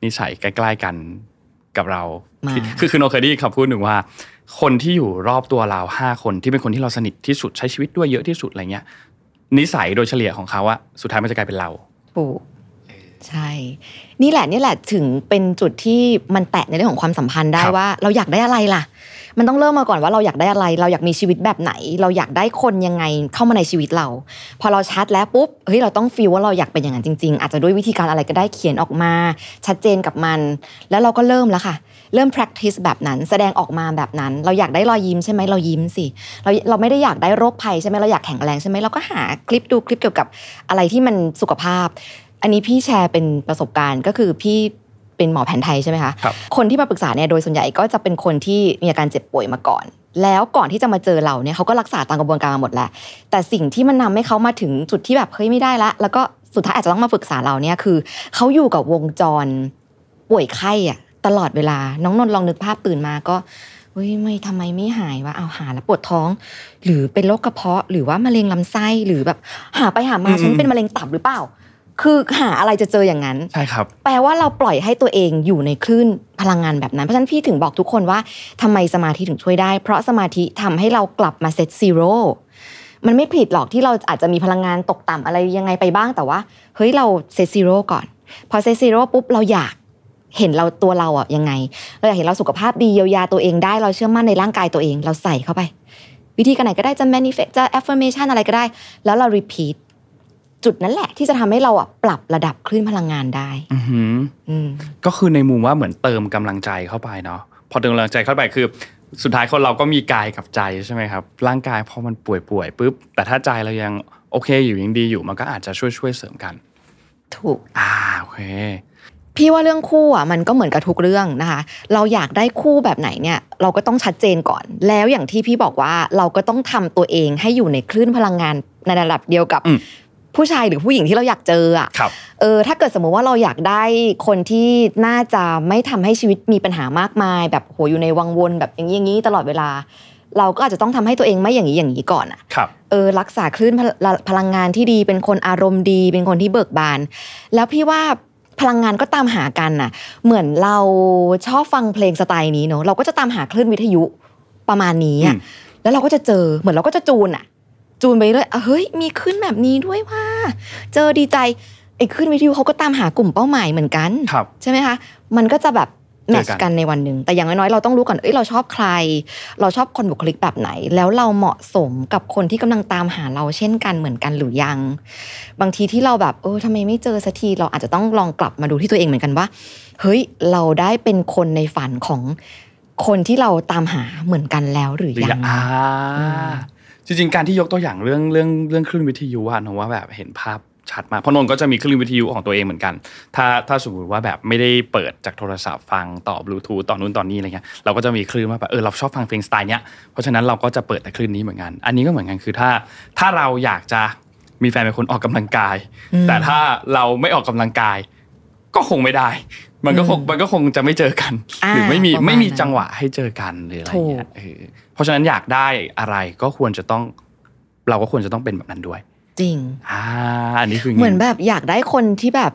นิสัยใกล้ ๆกันกับเรามาคือคือคือโนเคยได้ยินคำพูดหนึ่งว่า คนที่อยู่รอบตัวเราห้าคนที่เป็นคนที่เราสนิทที่สุดใช้ชีวิตด้วยเยอะที่สุดอะไรเงี้ยนิสัยโดยเฉลี่ยของเขาอะสุดท้ายมันจะกลายเป็นเราถูกใช่ นี่แหละนี่แหละถึงเป็นจุดที่มันแตะในเรื่องของความสัมพันธ์ได้ครับว่า เราอยากได้อะไรล่ะ มันต้องเริ่มมาก่อนว่าเราอยากได้อะไร เราอยากมีชีวิตแบบไหน เราอยากได้คนยังไงเข้ามาในชีวิตเรา พอเราชัดแล้วปุ๊บเฮ้ยเราต้องฟีลว่าเราอยากเป็นอย่างนั้นจริง ๆ อาจจะด้วยวิธีการอะไรก็ได้เขียนออกมา ชัดเจนกับมัน แล้วเราก็เริ่มแล้วค่ะ เริ่ม practice แบบนั้น แสดงออกมาแบบนั้น เราอยากได้รอยยิ้มใช่ไหมเรายิ้มสิ เราเราไม่ได้อยากได้โรคภัยใช่ไหมเราอยากแข็งแรงใช่ไหมเราก็หาคลิปดูคลิปเกี่ยวกับอะไรที่มันสุขภาพ อันนี้พี่แชร์เป็นประสบการณ์ก็คือพี่เป็นหมอแผนไทยใช่ไหมคะครับคนที่มาปรึกษาเนี่ยโดยส่วนใหญ่ก็จะเป็นคนที่มีอาการเจ็บป่วยมาก่อน แล้วก่อนที่จะมาเจอเราเนี่ยเขาก็รักษาตามกระบวนการมาหมดแล้วแต่สิ่งที่มันนำให้เขามาถึงจุดที่แบบเฮ้ยไม่ได้ละแล้วก็สุดท้ายอาจจะต้องมาปรึกษาเราเนี่ยคือเขาอยู่กับวงจรป่วยไข้อะ ตลอดเวลา น้องนนท์ลองนึกภาพตื่นมาก็เฮ้ยไม่ทำไมไม่หายวะเอาหาแล้วปวดท้อง หรือเป็นโรคกระเพาะ หรือว่ามะเร็งลำไส้หรือแบบหาไปหามาอืมฉันเป็นมะเร็งตับหรือเปล่า คือหาอะไรจะเจออย่างนั้นใช่ครับ แปลว่าเราปล่อยให้ตัวเองอยู่ในคลื่นพลังงานแบบนั้น เพราะฉะนั้นพี่ถึงบอกทุกคนว่าทำไมสมาธิถึงช่วยได้ เพราะสมาธิทำให้เรากลับมา set zero มันไม่ผิดหรอกที่เราอาจจะมีพลังงานตกต่ำอะไรยังไงไปบ้างแต่ว่า เฮ้ยเรา set zero ก่อน พอ set zero ปุ๊บเราอยาก เห็นเราตัวเราอะยังไงเราอยากเห็นเราสุขภาพดีเยียวยาตัวเองได้เราเชื่อมั่นในร่างกายตัวเอง เราใส่เข้าไป วิธีการไหนก็ได้จะ manifest จะ affirmation อะไรก็ได้ แล้วเรา repeat จุดนั้นแหละที่จะทำให้เราอะปรับระดับคลื่นพลังงานได้อือหืออืมก็คือในมุมว่าเหมือนเติมกำลังใจเข้าไปเนาะพอเติมกำลังใจเข้าไปคือ สุดท้ายคนเราก็มีกายกับใจใช่ไหมครับ ร่างกายพอมันป่วยป่วยๆปุ๊บแต่ถ้าใจเรายังโอเคอยู่ยังดีอยู่มันก็อาจจะช่วยช่วยๆเสริมกัน ถูกอ่าโอเค พี่ว่าเรื่องคู่อะมันก็เหมือนกับทุกเรื่องนะคะ เราอยากได้คู่แบบไหนเนี่ย เราก็ต้องชัดเจนก่อน แล้วอย่างที่พี่บอกว่าเราก็ต้องทำตัวเองให้อยู่ในคลื่นพลังงานในระดับเดียวกับอืมผู้ชายหรือผู้หญิงที่เราอยากเจออะครับเออถ้าเกิดสมมุติว่าเราอยากได้คนที่น่าจะไม่ทำให้ชีวิตมีปัญหามากมาย แบบโหอยู่ในวังวนแบบอย่างนี้อย่างนี้ตลอดเวลา เราก็อาจจะต้องทำให้ตัวเองไม่อย่างนี้อย่างนี้ก่อนอะครับเออรักษาคลื่นพลพลังงานที่ดีเป็นคนอารมณ์ดี เป็นคนที่เบิกบาน แล้วพี่ว่า พลังงานก็ตามหากันน่ะ เหมือนเราชอบฟังเพลงสไตล์นี้เนอะเราก็จะตามหาคลื่นวิทยุประมาณนี้อะอืมแล้วเราก็จะเจอเหมือนเราก็จะจูนอะ จูนไปเรื่อยอะเฮ้ยมีคลื่นแบบนี้ด้วยว่า เจอดีใจไอ้คลื่นวิทยุเขาก็ตามหากลุ่มเป้าหมายเหมือนกันครับใช่ไหมคะมันก็จะแบบเจ แมอทกันชกันในวันหนึ่งแต่อย่างน้อยๆเราต้องรู้ก่อนเอ้ยเราชอบใคร เราชอบคนบุคลิกแบบไหน แล้วเราเหมาะสมกับคนที่กำลังตามหาเราเช่นกันเหมือนกันหรือยัง บางทีที่เราแบบเออทำไมไม่เจอสักทีเราอาจจะต้องลองกลับมาดูที่ตัวเองเหมือนกันว่า เฮ้ยเราได้เป็นคนในฝันของคนที่เราตามหาเหมือนกันแล้วหรือหรือยัยังงอ่าจริงๆการที่ยกตัวอย่างเรื่องเรื่องเรื่องคลื่นวิทยุอะหนว่าแบบเห็นภาพ ชัดมากเพราะนนท์ก็จะมีคลื่นวิทยุของตัวเองเหมือนกัน ถ้าถ้าสมมติว่าแบบไม่ได้เปิดจากโทรศัพท์ฟังต่อบลูทูธต่อนู้นต่อนี้อะไรเงี้ยเราก็จะมีคลื่นว่าแบบเออเราชอบฟังเพลงสไตล์เนี้ยเพราะฉะนั้นเราก็จะเปิดแต่คลื่นนี้เหมือนกัน อันนี้ก็เหมือนกันคือถ้าถ้าเราอยากจะมีแฟนเป็นคนออกกำลังกายอืมแต่ถ้าเราไม่ออกกำลังกาย ก็คงไม่ได้ มันก็คงมันก็คงจะไม่เจอกันอ่าหรือไม่มีประมาณไม่มีนั้นจังหวะให้เจอกันหรืออะไรเงี้ยถูกเออเพราะฉะนั้นอยากได้อะไรก็ควรจะต้อง เราก็ควรจะต้องเป็นแบบนั้นด้วย จริงอ่าอันนี้คือเหมือนแบบอยากได้คนที่แบบ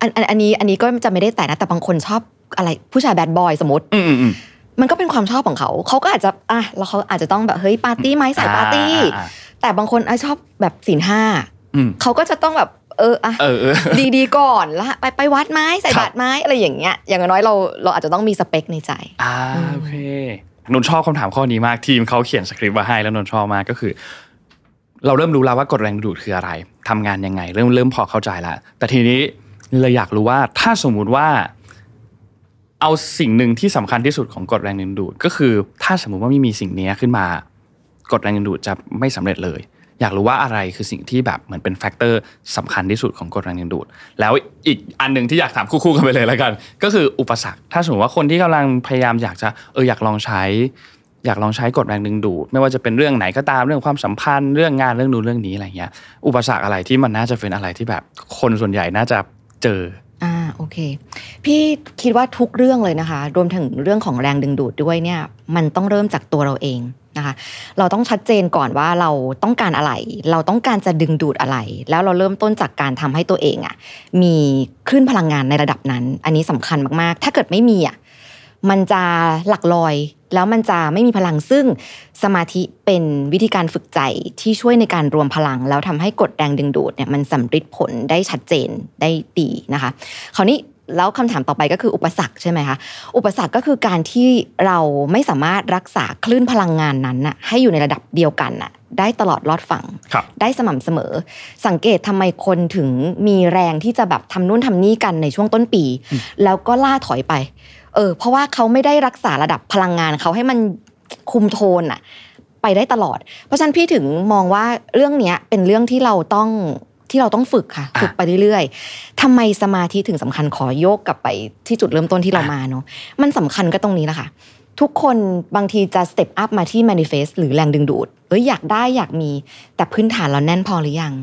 อันอันอันนี้อันนี้ก็จะไม่ได้แต่นะแต่บางคนชอบอะไรผู้ชายแบดบอยสมมติอืมอืมอืมมันก็เป็นความชอบของเขา เขาก็อาจจะอะแล้วเขาอาจจะต้องแบบเฮ้ยปาร์ตี้ไหมสายปาร์ตี้อ่าอ่าแต่บางคนอะชอบแบบศีลห้าอืมเขาก็จะต้องแบบเอออะเออเออดีดีๆก่อนแล้วไปไปวัดไหมใส่ครับบาตรไหมอะไรอย่างเงี้ย อย่างน้อยเราเราอาจจะต้องมีสเปคในใจอ่าโอเคนนท์ชอบคำถามข้อนี้มากทีมเขาเขียนสคริปต์มาให้แล้วนนท์ชอบมากก็คือ เราเริ่มรู้แล้วว่ากฎแรงดูดคืออะไรทำงานยังไง เริ่มเริ่มพอเข้าใจแล้วแต่ทีนี้เลยอยากรู้ว่าถ้าสมมุติว่า เอาสิ่งหนึ่งที่สำคัญที่สุดของกฎแรงดึงดูด ก็คือ ถ้าสมมุติว่าไม่มีสิ่งนี้ขึ้นมากฎแรงดึงดูดจะไม่สำเร็จเลย อยากรู้ว่าอะไรคือสิ่งที่แบบเหมือนเป็นแฟกเตอร์สำคัญที่สุดของกฎแรงดึงดูด แล้วอีกอันหนึ่งที่อยากถามคู่ๆกันไปเลยแล้วกัน ก็คืออุปสรรค ถ้าสมมติว่าคนที่กำลังพยายามอยากจะเอออยากลองใช้ อยากลองใช้กฎแรงดึงดูดไม่ว่าจะเป็นเรื่องไหนก็ตามเรื่องความสัมพันธ์เรื่องงานเรื่องนู้นเรื่องนี้อะไรเงี้ยอุปสรรคอะไรที่มันน่าจะเป็นอะไรที่แบบ คนส่วนใหญ่น่าจะเจออ่าโอเค พี่คิดว่าทุกเรื่องเลยนะคะ รวมถึงเรื่องของแรงดึงดูดด้วยเนี่ย มันต้องเริ่มจากตัวเราเองนะคะ เราต้องชัดเจนก่อนว่าเราต้องการอะไร เราต้องการจะดึงดูดอะไร แล้วเราเริ่มต้นจากการทำให้ตัวเองอะมีคลื่นพลังงานในระดับนั้น อันนี้สำคัญมากๆ ถ้าเกิดไม่มีอะ มันจะหลักลอย แล้วมันจะไม่มีพลังซึ่งสมาธิเป็นวิธีการฝึกใจที่ช่วยในการรวมพลัง แล้วทำให้กดแรงดึงดูดเนี่ยมันสำเร็จผลได้ชัดเจนได้ดีนะคะ คราวนี้แล้วคำถามต่อไปก็คืออุปสรรคใช่ไหมคะอุปสรรคก็คือการที่เราไม่สามารถรักษาคลื่นพลังงานนั้นน่ะให้อยู่ในระดับเดียวกันน่ะได้ตลอดรอดฝั่งครับได้สม่ำเสมอ สังเกตทำไมคนถึงมีแรงที่จะแบบทำนู่นทำนี่กันในช่วงต้นปี แล้วก็ล่าถอยไป เออเพราะว่าเขาไม่ได้รักษาระดับพลังงานเขาให้มันคุมโทนอะไปได้ตลอด เพราะฉะนั้นพี่ถึงมองว่าเรื่องเนี้ยเป็นเรื่องที่เราต้องที่เราต้องฝึกค่ะอะฝึกไปเรื่อยๆทำไมสมาธิถึงสำคัญขอโยกกลับไปที่จุดเริ่มต้นที่เราอะมาเนาะมันสำคัญก็ตรงนี้แหละค่ะทุกคนบางทีจะ step up มาที่ manifest หรือแรงดึงดูด เอ้ยอยากได้อยากมี แต่พื้นฐานเราแน่นพอหรือยัง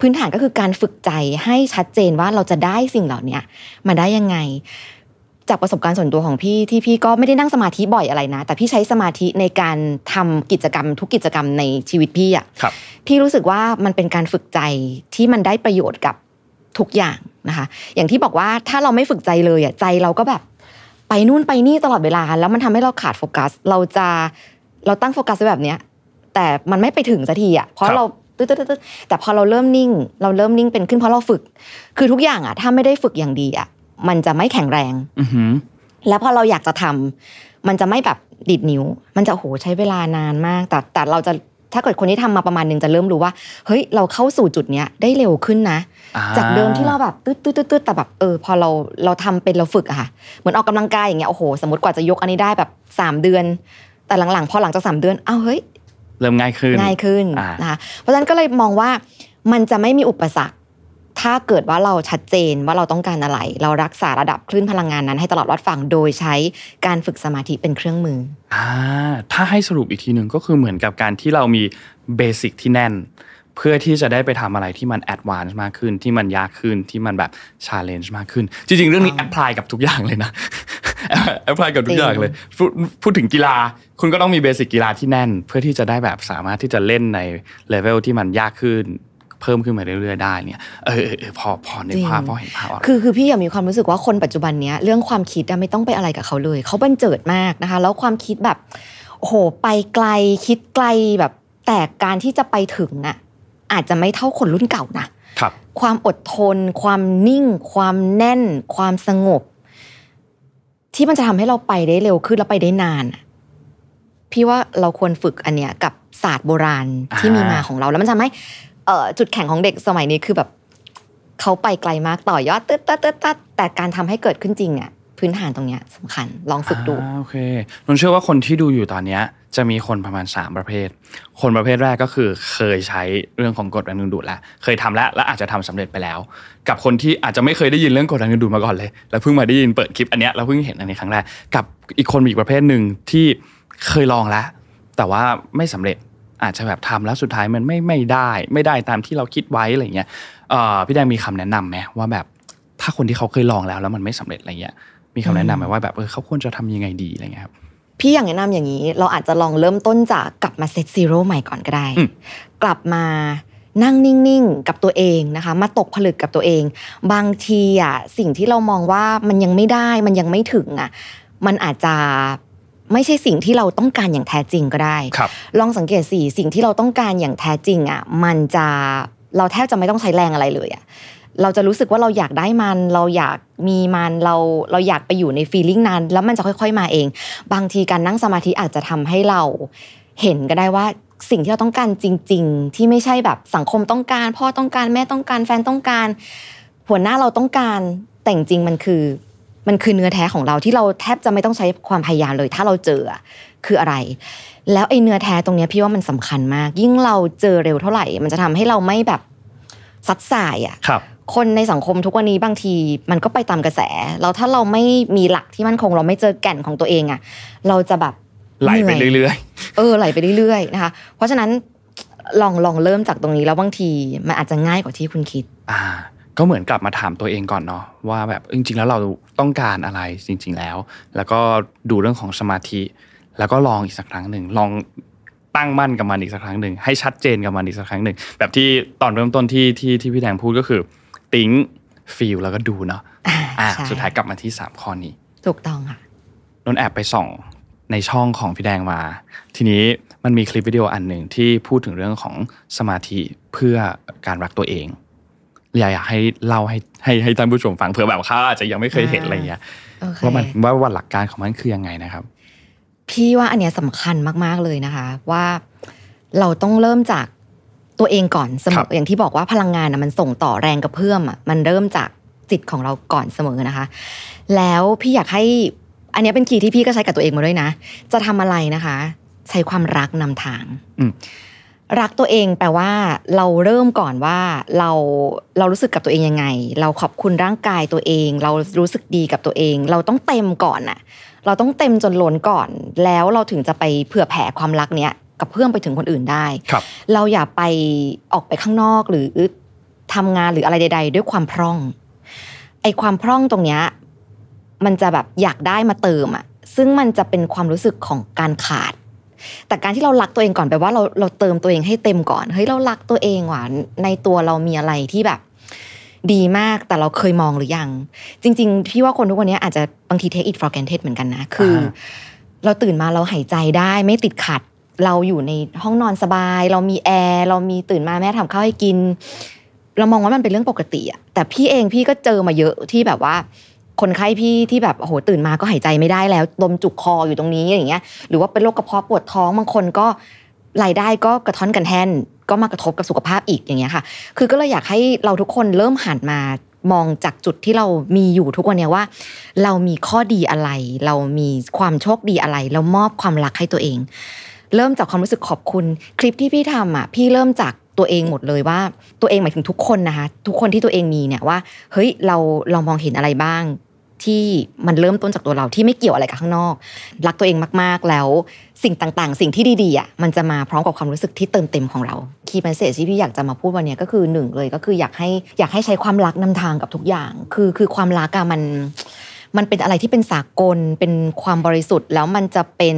พื้นฐานก็คือการฝึกใจให้ชัดเจนว่าเราจะได้สิ่งเหล่านี้มาได้ยังไง จากประสบการณ์ส่วนตัวของพี่ที่พี่ก็ไม่ได้นั่งสมาธิบ่อยอะไรนะ แต่พี่ใช้สมาธิในการทำกิจกรรม ทุกกิจกรรมในชีวิตพี่อะครับพี่รู้สึกว่ามันเป็นการฝึกใจที่มันได้ประโยชน์กับทุกอย่างนะคะ อย่างที่บอกว่าถ้าเราไม่ฝึกใจเลยอะใจเราก็แบบไปนู่นไปนี่ตลอดเวลา แล้วมันทำให้เราขาดโฟกัส เราจะเราตั้งโฟกัสไว้แบบเนี้ยแต่มันไม่ไปถึงสักทีอะเพราะครับเราตึ๊ดตึ๊ดตึ๊ดแต่พอเราเริ่มนิ่ง เราเริ่มนิ่งเป็นขึ้นเพราะเราฝึก คือทุกอย่างอะถ้าไม่ได้ฝึกอย่างดีอะ มันจะไม่แข็งแรงอือหือแล้วพอเราอยากจะทำมันจะไม่แบบดิดนิ้ว มันจะโหใช้เวลานานมาก แต่แต่เราจะถ้าเกิดคนที่ทำมาประมาณหนึงจะเริ่มรู้ว่า เฮ้ย เราเข้าสู่จุดเนี้ยได้เร็วขึ้นนะอ่าจากเดิมที่เราแบบตืดตืดตืดตืดแต่แบบเออพอเราเราทำเป็นเราฝึกอะค่ะ เหมือนออกกำลังกายอย่างเงี้ยโอ้โหสมมติกว่าจะยกอันนี้ได้แบบสามเดือน แต่หลังๆ พอหลังจากสามเดือนอ้าวเฮ้ย เริ่มง่ายขึ้นง่ายขึ้นอ่านนะคะเพราะฉะนั้นก็เลยมองว่ามันจะไม่มีอุปสรรค ถ้าเกิดว่าเราชัดเจนว่าเราต้องการอะไร เรารักษาระดับคลื่นพลังงานนั้นให้ตลอดรอดฝั่งโดยใช้การฝึกสมาธิเป็นเครื่องมืออ่าถ้าให้สรุปอีกทีหนึ่งก็คือเหมือนกับการที่เรามี basic ที่แน่นเพื่อที่จะได้ไปทำอะไรที่มัน advance มากขึ้น ที่มันยากขึ้นที่มันแบบ challenge มากขึ้น จริง ๆ เรื่องนี้ apply กับทุกอย่างเลยนะ apply กับทุกอย่างเลยพูดพูดถึงกีฬา คุณก็ต้องมี basic กีฬาที่แน่น เพื่อที่จะได้แบบสามารถที่จะเล่นในเลเวลที่มันยากขึ้น เพิ่มขึ้นมาเรื่อยๆได้เนี่ยเออเออเออพอพอในภาพจริงพอเห็นภาพออกคือคือพี่อยากมีความรู้สึกว่าคนปัจจุบันเนี้ยเรื่องความคิดอะไม่ต้องไปอะไรกับเขาเลยเขาบันเจิดมากนะคะ แล้วความคิดแบบโอ้โหไปไกลคิดไกลแบบแต่การที่จะไปถึงน่ะอาจจะไม่เท่าคนรุ่นเก่านะครับ ความอดทน ความนิ่ง ความแน่น ความสงบ ที่มันจะทำให้เราไปได้เร็วขึ้นแล้วไปได้นานอะพี่ว่าเราควรฝึกอันเนี้ยกับศาสตร์โบราณที่มีมาของเราแล้วมันทำให้ เอ่อจุดแข็งของเด็กสมัยนี้คือแบบเขาไปไกลมากต่อยอดตึ๊ดตึ๊ดตึ๊ดตึ๊ดแต่การทำให้เกิดขึ้นจริงอะพื้นฐานตรงเนี้ยสำคัญลองฝึกดูโอเคนนเชื่อว่าคนที่ดูอยู่ตอนเนี้ยจะมีคนประมาณ 3 ประเภท คนประเภทแรกก็คือเคยใช้เรื่องของกฎแรงดึงดูดแล้วเคยทำแล้วและอาจจะทำสำเร็จไปแล้ว กับคนที่อาจจะไม่เคยได้ยินเรื่องกฎแรงดึงดูดมาก่อนเลย แล้วเพิ่งมาได้ยินเปิดคลิปอันเนี้ยแล้วเพิ่งเห็นอันนี้ครั้งแรกกับอีกคนอีกประเภทหนึ่งที่เคยลองแล้วแต่ว่าไม่สำเร็จ อาจจะแบบทำแล้วสุดท้ายมันไม่ไม่ได้ ไม่ได้ตามที่เราคิดไว้อะไรเงี้ยเอ่อพี่แดงมีคำแนะนำไหมว่าแบบถ้าคนที่เขาเคยลองแล้วแล้วมันไม่สำเร็จอะไรเงี้ยมีคำแนะนำไหมว่าแบบเออเขาควรจะทำยังไงดีอะไรเงี้ยครับพี่อย่างแนะนำอย่างนี้ เราอาจจะลองเริ่มต้นจากกลับมาเซตซีโร่ใหม่ก่อนก็ได้อืมกลับมานั่งนิ่งๆกับตัวเองนะคะ มาตกผลึกกับตัวเอง บางทีอะสิ่งที่เรามองว่ามันยังไม่ได้มันยังไม่ถึงอะมันอาจจะ ไม่ใช่สิ่งที่เราต้องการอย่างแท้จริงก็ได้ครับลองสังเกตสิสิ่งที่เราต้องการอย่างแท้จริงอะมันจะเราแทบจะไม่ต้องใช้แรงอะไรเลยอะเราจะรู้สึกว่าเราอยากได้มัน เราอยากมีมันเราเราอยากไปอยู่ในฟีลลิ่งนั้น แล้วมันจะค่อย ๆมาเอง บางทีการนั่งสมาธิอาจจะทำให้เราเห็นก็ได้ว่าสิ่งที่เราต้องการจริง ๆ ที่ไม่ใช่แบบสังคมต้องการ พ่อต้องการแม่ต้องการแฟนต้องการ หัวหน้าเราต้องการแต่จริงๆมันคือ มันคือเนื้อแท้ของเราที่เราแทบจะไม่ต้องใช้ความพยายามเลย ถ้าเราเจออะคืออะไร แล้วไอ้เนื้อแท้ตรงเนี้ยพี่ว่ามันสำคัญมาก ยิ่งเราเจอเร็วเท่าไหร่ มันจะทำให้เราไม่แบบซัดสายอะครับคนในสังคมทุกวันนี้บางทีมันก็ไปตามกระแสแล้วถ้าเราไม่มีหลักที่มั่นคง เราไม่เจอแก่นของตัวเองอะ เราจะแบบไหลไปนื่ยเรื่อยเออไหลไปเรื่อยๆนะคะ เพราะฉะนั้นลองลองเริ่มจากตรงนี้แล้วบางทีมันอาจจะง่ายกว่าที่คุณคิดๆอ่า ก็เหมือนกลับมาถามตัวเองก่อนเนาะว่าแบบจริง ๆ แล้วเราต้องการอะไรจริง ๆ แล้ว แล้วก็ดูเรื่องของสมาธิ แล้วก็ลองอีกสักครั้งหนึ่งลองตั้งมั่นกับมันอีกสักครั้งหนึ่งให้ชัดเจนกับมันอีกสักครั้งหนึ่งแบบที่ตอนเริ่มต้นที่ที่ที่พี่แดงพูดก็คือติ้งฟีลแล้วก็ดูเนาะอ่าอ่าใช่สุดท้ายกลับมาที่สามข้อนี้ ถูกต้องค่ะนนแอบไปส่องในช่องของพี่แดงมา ทีนี้มันมีคลิปวิดีโออันหนึ่งที่พูดถึงเรื่องของสมาธิเพื่อการรักตัวเอง อยากอยากให้เล่าให้ให้ให้ท่านผู้ชมฟังเผื่อแบบเขาอาจจะยังไม่เคยเห็นอะไรเงี้ยโอเคว่ามันว่าว่าหลักการของมันคือยังไงนะครับ พี่ว่าอันเนี้ยสำคัญมากๆเลยนะคะ ว่าเราต้องเริ่มจากตัวเองก่อนเสมครัอบอย่างที่บอกว่าพลังงานนะมันส่งต่อแรงกระเพื่อมอะมันเริ่มจากจิตของเราก่อนเสมอนะคะ แล้วพี่อยากให้อันเนี้ยเป็นคีย์ที่พี่ก็ใช้กับตัวเองมาด้วยนะ จะทำอะไรนะคะ ใช้ความรักนำทางอืม รักตัวเองแปลว่าเราเริ่มก่อนว่าเราเรารู้สึกกับตัวเองยังไง เราขอบคุณร่างกายตัวเอง เรารู้สึกดีกับตัวเอง เราต้องเต็มก่อนน่ะเราต้องเต็มจนล้นก่อน แล้วเราถึงจะไปเผื่อแผ่ความรักเนี้ยกับเพื่อนไปถึงคนอื่นได้ครับเราอย่าไปออกไปข้างนอกหรือทำงานหรืออะไรใด ๆ ด้วยความพร่อง ไอความพร่องตรงเนี้ยมันจะแบบอยากได้มาเติมอะซึ่งมันจะเป็นความรู้สึกของการขาด แต่การที่เรารักตัวเองก่อนแปลว่าเราเราเติมตัวเองให้เต็มก่อนเฮ้ยเรารักตัวเองว่ะในตัวเรามีอะไรที่แบบดีมากแต่เราเคยมองหรือยัง จริง ๆ พี่ว่าคนทุกวันนี้อาจจะบางที take it for granted เหมือนกันนะ คืออาเราตื่นมาเราหายใจได้ไม่ติดขัด เราอยู่ในห้องนอนสบาย เรามีแอร์เรามีตื่นมาแม่ทำข้าวให้กิน เรามองว่ามันเป็นเรื่องปกติอะแต่พี่เองพี่ก็เจอมาเยอะที่แบบว่า คนไข้พี่ที่แบบโอ้โหตื่นมาก็หายใจไม่ได้แล้วลมจุกคออยู่ตรงนี้อย่างเงี้ยหรือว่าเป็นโรคกระเพาะปวดท้องบางคนก็รายได้ก็กระท้อนกันแทนก็มากระทบกับสุขภาพอีกอย่างเงี้ยค่ะ คือก็เลยอยากให้เราทุกคนเริ่มหันมามองจากจุดที่เรามีอยู่ทุกวันนี้ว่า เรามีข้อดีอะไร เรามีความโชคดีอะไร เรามอบความรักให้ตัวเอง เริ่มจากความรู้สึกขอบคุณ คลิปที่พี่ทำอะพี่เริ่มจากตัวเองหมดเลยว่า ตัวเองหมายถึงทุกคนนะคะทุกคนที่ตัวเองมีเนี่ยว่าเฮ้ยเราเรามองเห็นอะไรบ้าง ที่มันเริ่มต้นจากตัวเราที่ไม่เกี่ยวอะไรกับข้างนอก รักตัวเองมากๆแล้วสิ่งต่างๆ สิ่งที่ดีๆอะมันจะมาพร้อมกับความรู้สึกที่เติมเต็มของเรา key message ที่พี่อยากจะมาพูดวันเนี้ยก็คือหนึ่งเลยก็คืออยากให้อยากให้ใช้ความรักนำทางกับทุกอย่าง คือคือความรักอะมันมันเป็นอะไรที่เป็นสากลเป็นความบริสุทธิ์ แล้วมันจะเป็น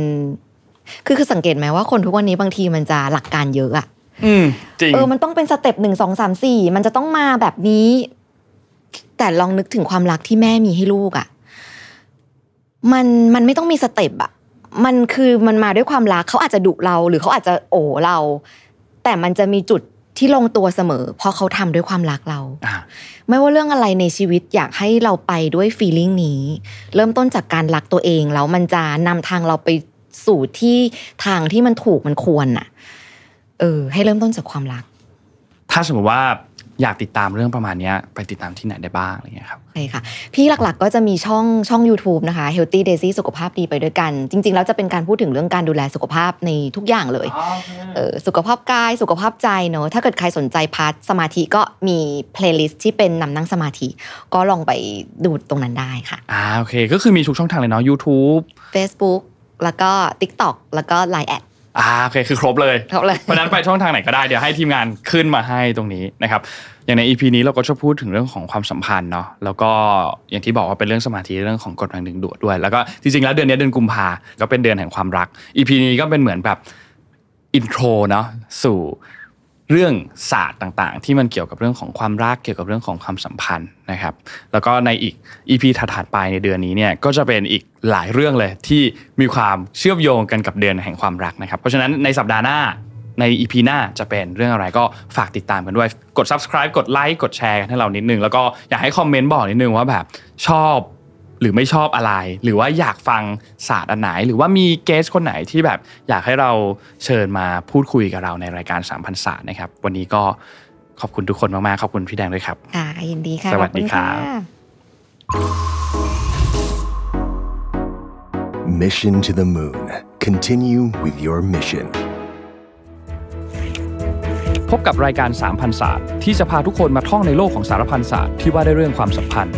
คือคือสังเกตไหมว่าคนทุกวันนี้บางทีมันจะหลักการเยอะอะอืมจริงเออมันต้องเป็น step หนึ่งสองสามสี่มันจะต้องมาแบบนี้ แต่ลองนึกถึงความรักที่แม่มีให้ลูกอะมันมันไม่ต้องมี step อะมันคือมันมาด้วยความรักเขาอาจจะดุเรา หรือเขาอาจจะโอบเรา แต่มันจะมีจุดที่ลงตัวเสมอ เพราะเขาทำด้วยความรักเราอ่าไม่ว่าเรื่องอะไรในชีวิตอยากให้เราไปด้วยฟีลลิ่งนี้ เริ่มต้นจากการรักตัวเองแล้วมันจะนำทางเราไปสู่ที่ทางที่มันถูกมันควรน่ะ เออ ให้เริ่มต้นจากความรัก ถ้าสมมติว่า อยากติดตามเรื่องประมาณเนี้ยไปติดตามที่ไหนได้บ้างอะไรเงี้ยครับใช่ค่ะ พี่หลักๆก็จะมีช่องช่อง YouTube นะคะ Healthy Daisy สุขภาพดีไปด้วยกัน จริง ๆ แล้วจะเป็นการพูดถึงเรื่องการดูแลสุขภาพในทุกอย่างเลยเออสุขภาพกายสุขภาพใจเนอะถ้าเกิดใครสนใจ part สมาธิก็มี playlist ที่เป็นนำนั่งสมาธิ ก็ลองไปดูตรงนั้นได้ค่ะอ่าโอเค ก็คือมีทุกช่องทางเลยเนาะ YouTube Facebook แล้วก็ TikTok แล้วก็ Line add อ่าโอเคคือครบเลยครบเลย เพราะฉะนั้นไปช่องทางไหนก็ได้เดี๋ยวให้ทีมงานขึ้นมาให้ตรงนี้นะครับอย่างใน EP นี้เราก็จะพูดถึงเรื่องของความสัมพันธ์เนาะแล้วก็อย่างที่บอกว่าเป็นเรื่องสมาธิเรื่องของกฎแรงดึงดูดด้วย แล้วก็จริงๆแล้วเดือนนี้เดือนกุมภาก็เป็นเดือนแห่งความรัก EP นี้ก็เป็นเหมือนแบบอินโทรเนาะสู่ เรื่องศาสตร์ต่างๆ ที่มันเกี่ยวกับเรื่องของความรักเกี่ยวกับเรื่องของความสัมพันธ์นะครับ แล้วก็ในอีก EP ถัดๆไปในเดือนนี้เนี่ยก็จะเป็นอีกหลายเรื่องเลยที่มีความเชื่อมโยงกันกับเดือนแห่งความรักนะครับ เพราะฉะนั้นในสัปดาห์หน้าใน EP หน้าจะเป็นเรื่องอะไรก็ฝากติดตามกันด้วย กด subscribe กดไลค์กดแชร์กันให้เรานิดนึง แล้วก็อยากให้คอมเมนต์บอกนิดนึงว่าแบบชอบ หรือไม่ชอบอะไร หรือว่าอยากฟังศาสตร์อันไหน หรือว่ามีเกสคนไหนที่แบบอยากให้เราเชิญมาพูดคุยกับเราในรายการ3,000ศาสตร์นะครับ วันนี้ก็ขอบคุณทุกคนมากๆขอบคุณพี่แดงด้วยครับค่ะยินดีค่ะสวัสดีขอณครับะ Mission to the Moon. Continue with your mission. พบกับรายการ3,000ศาสตร์ที่จะพาทุกคนมาท่องในโลกของสารพันศาสตร์ที่ว่าด้วยเรื่องความสัมพันธ์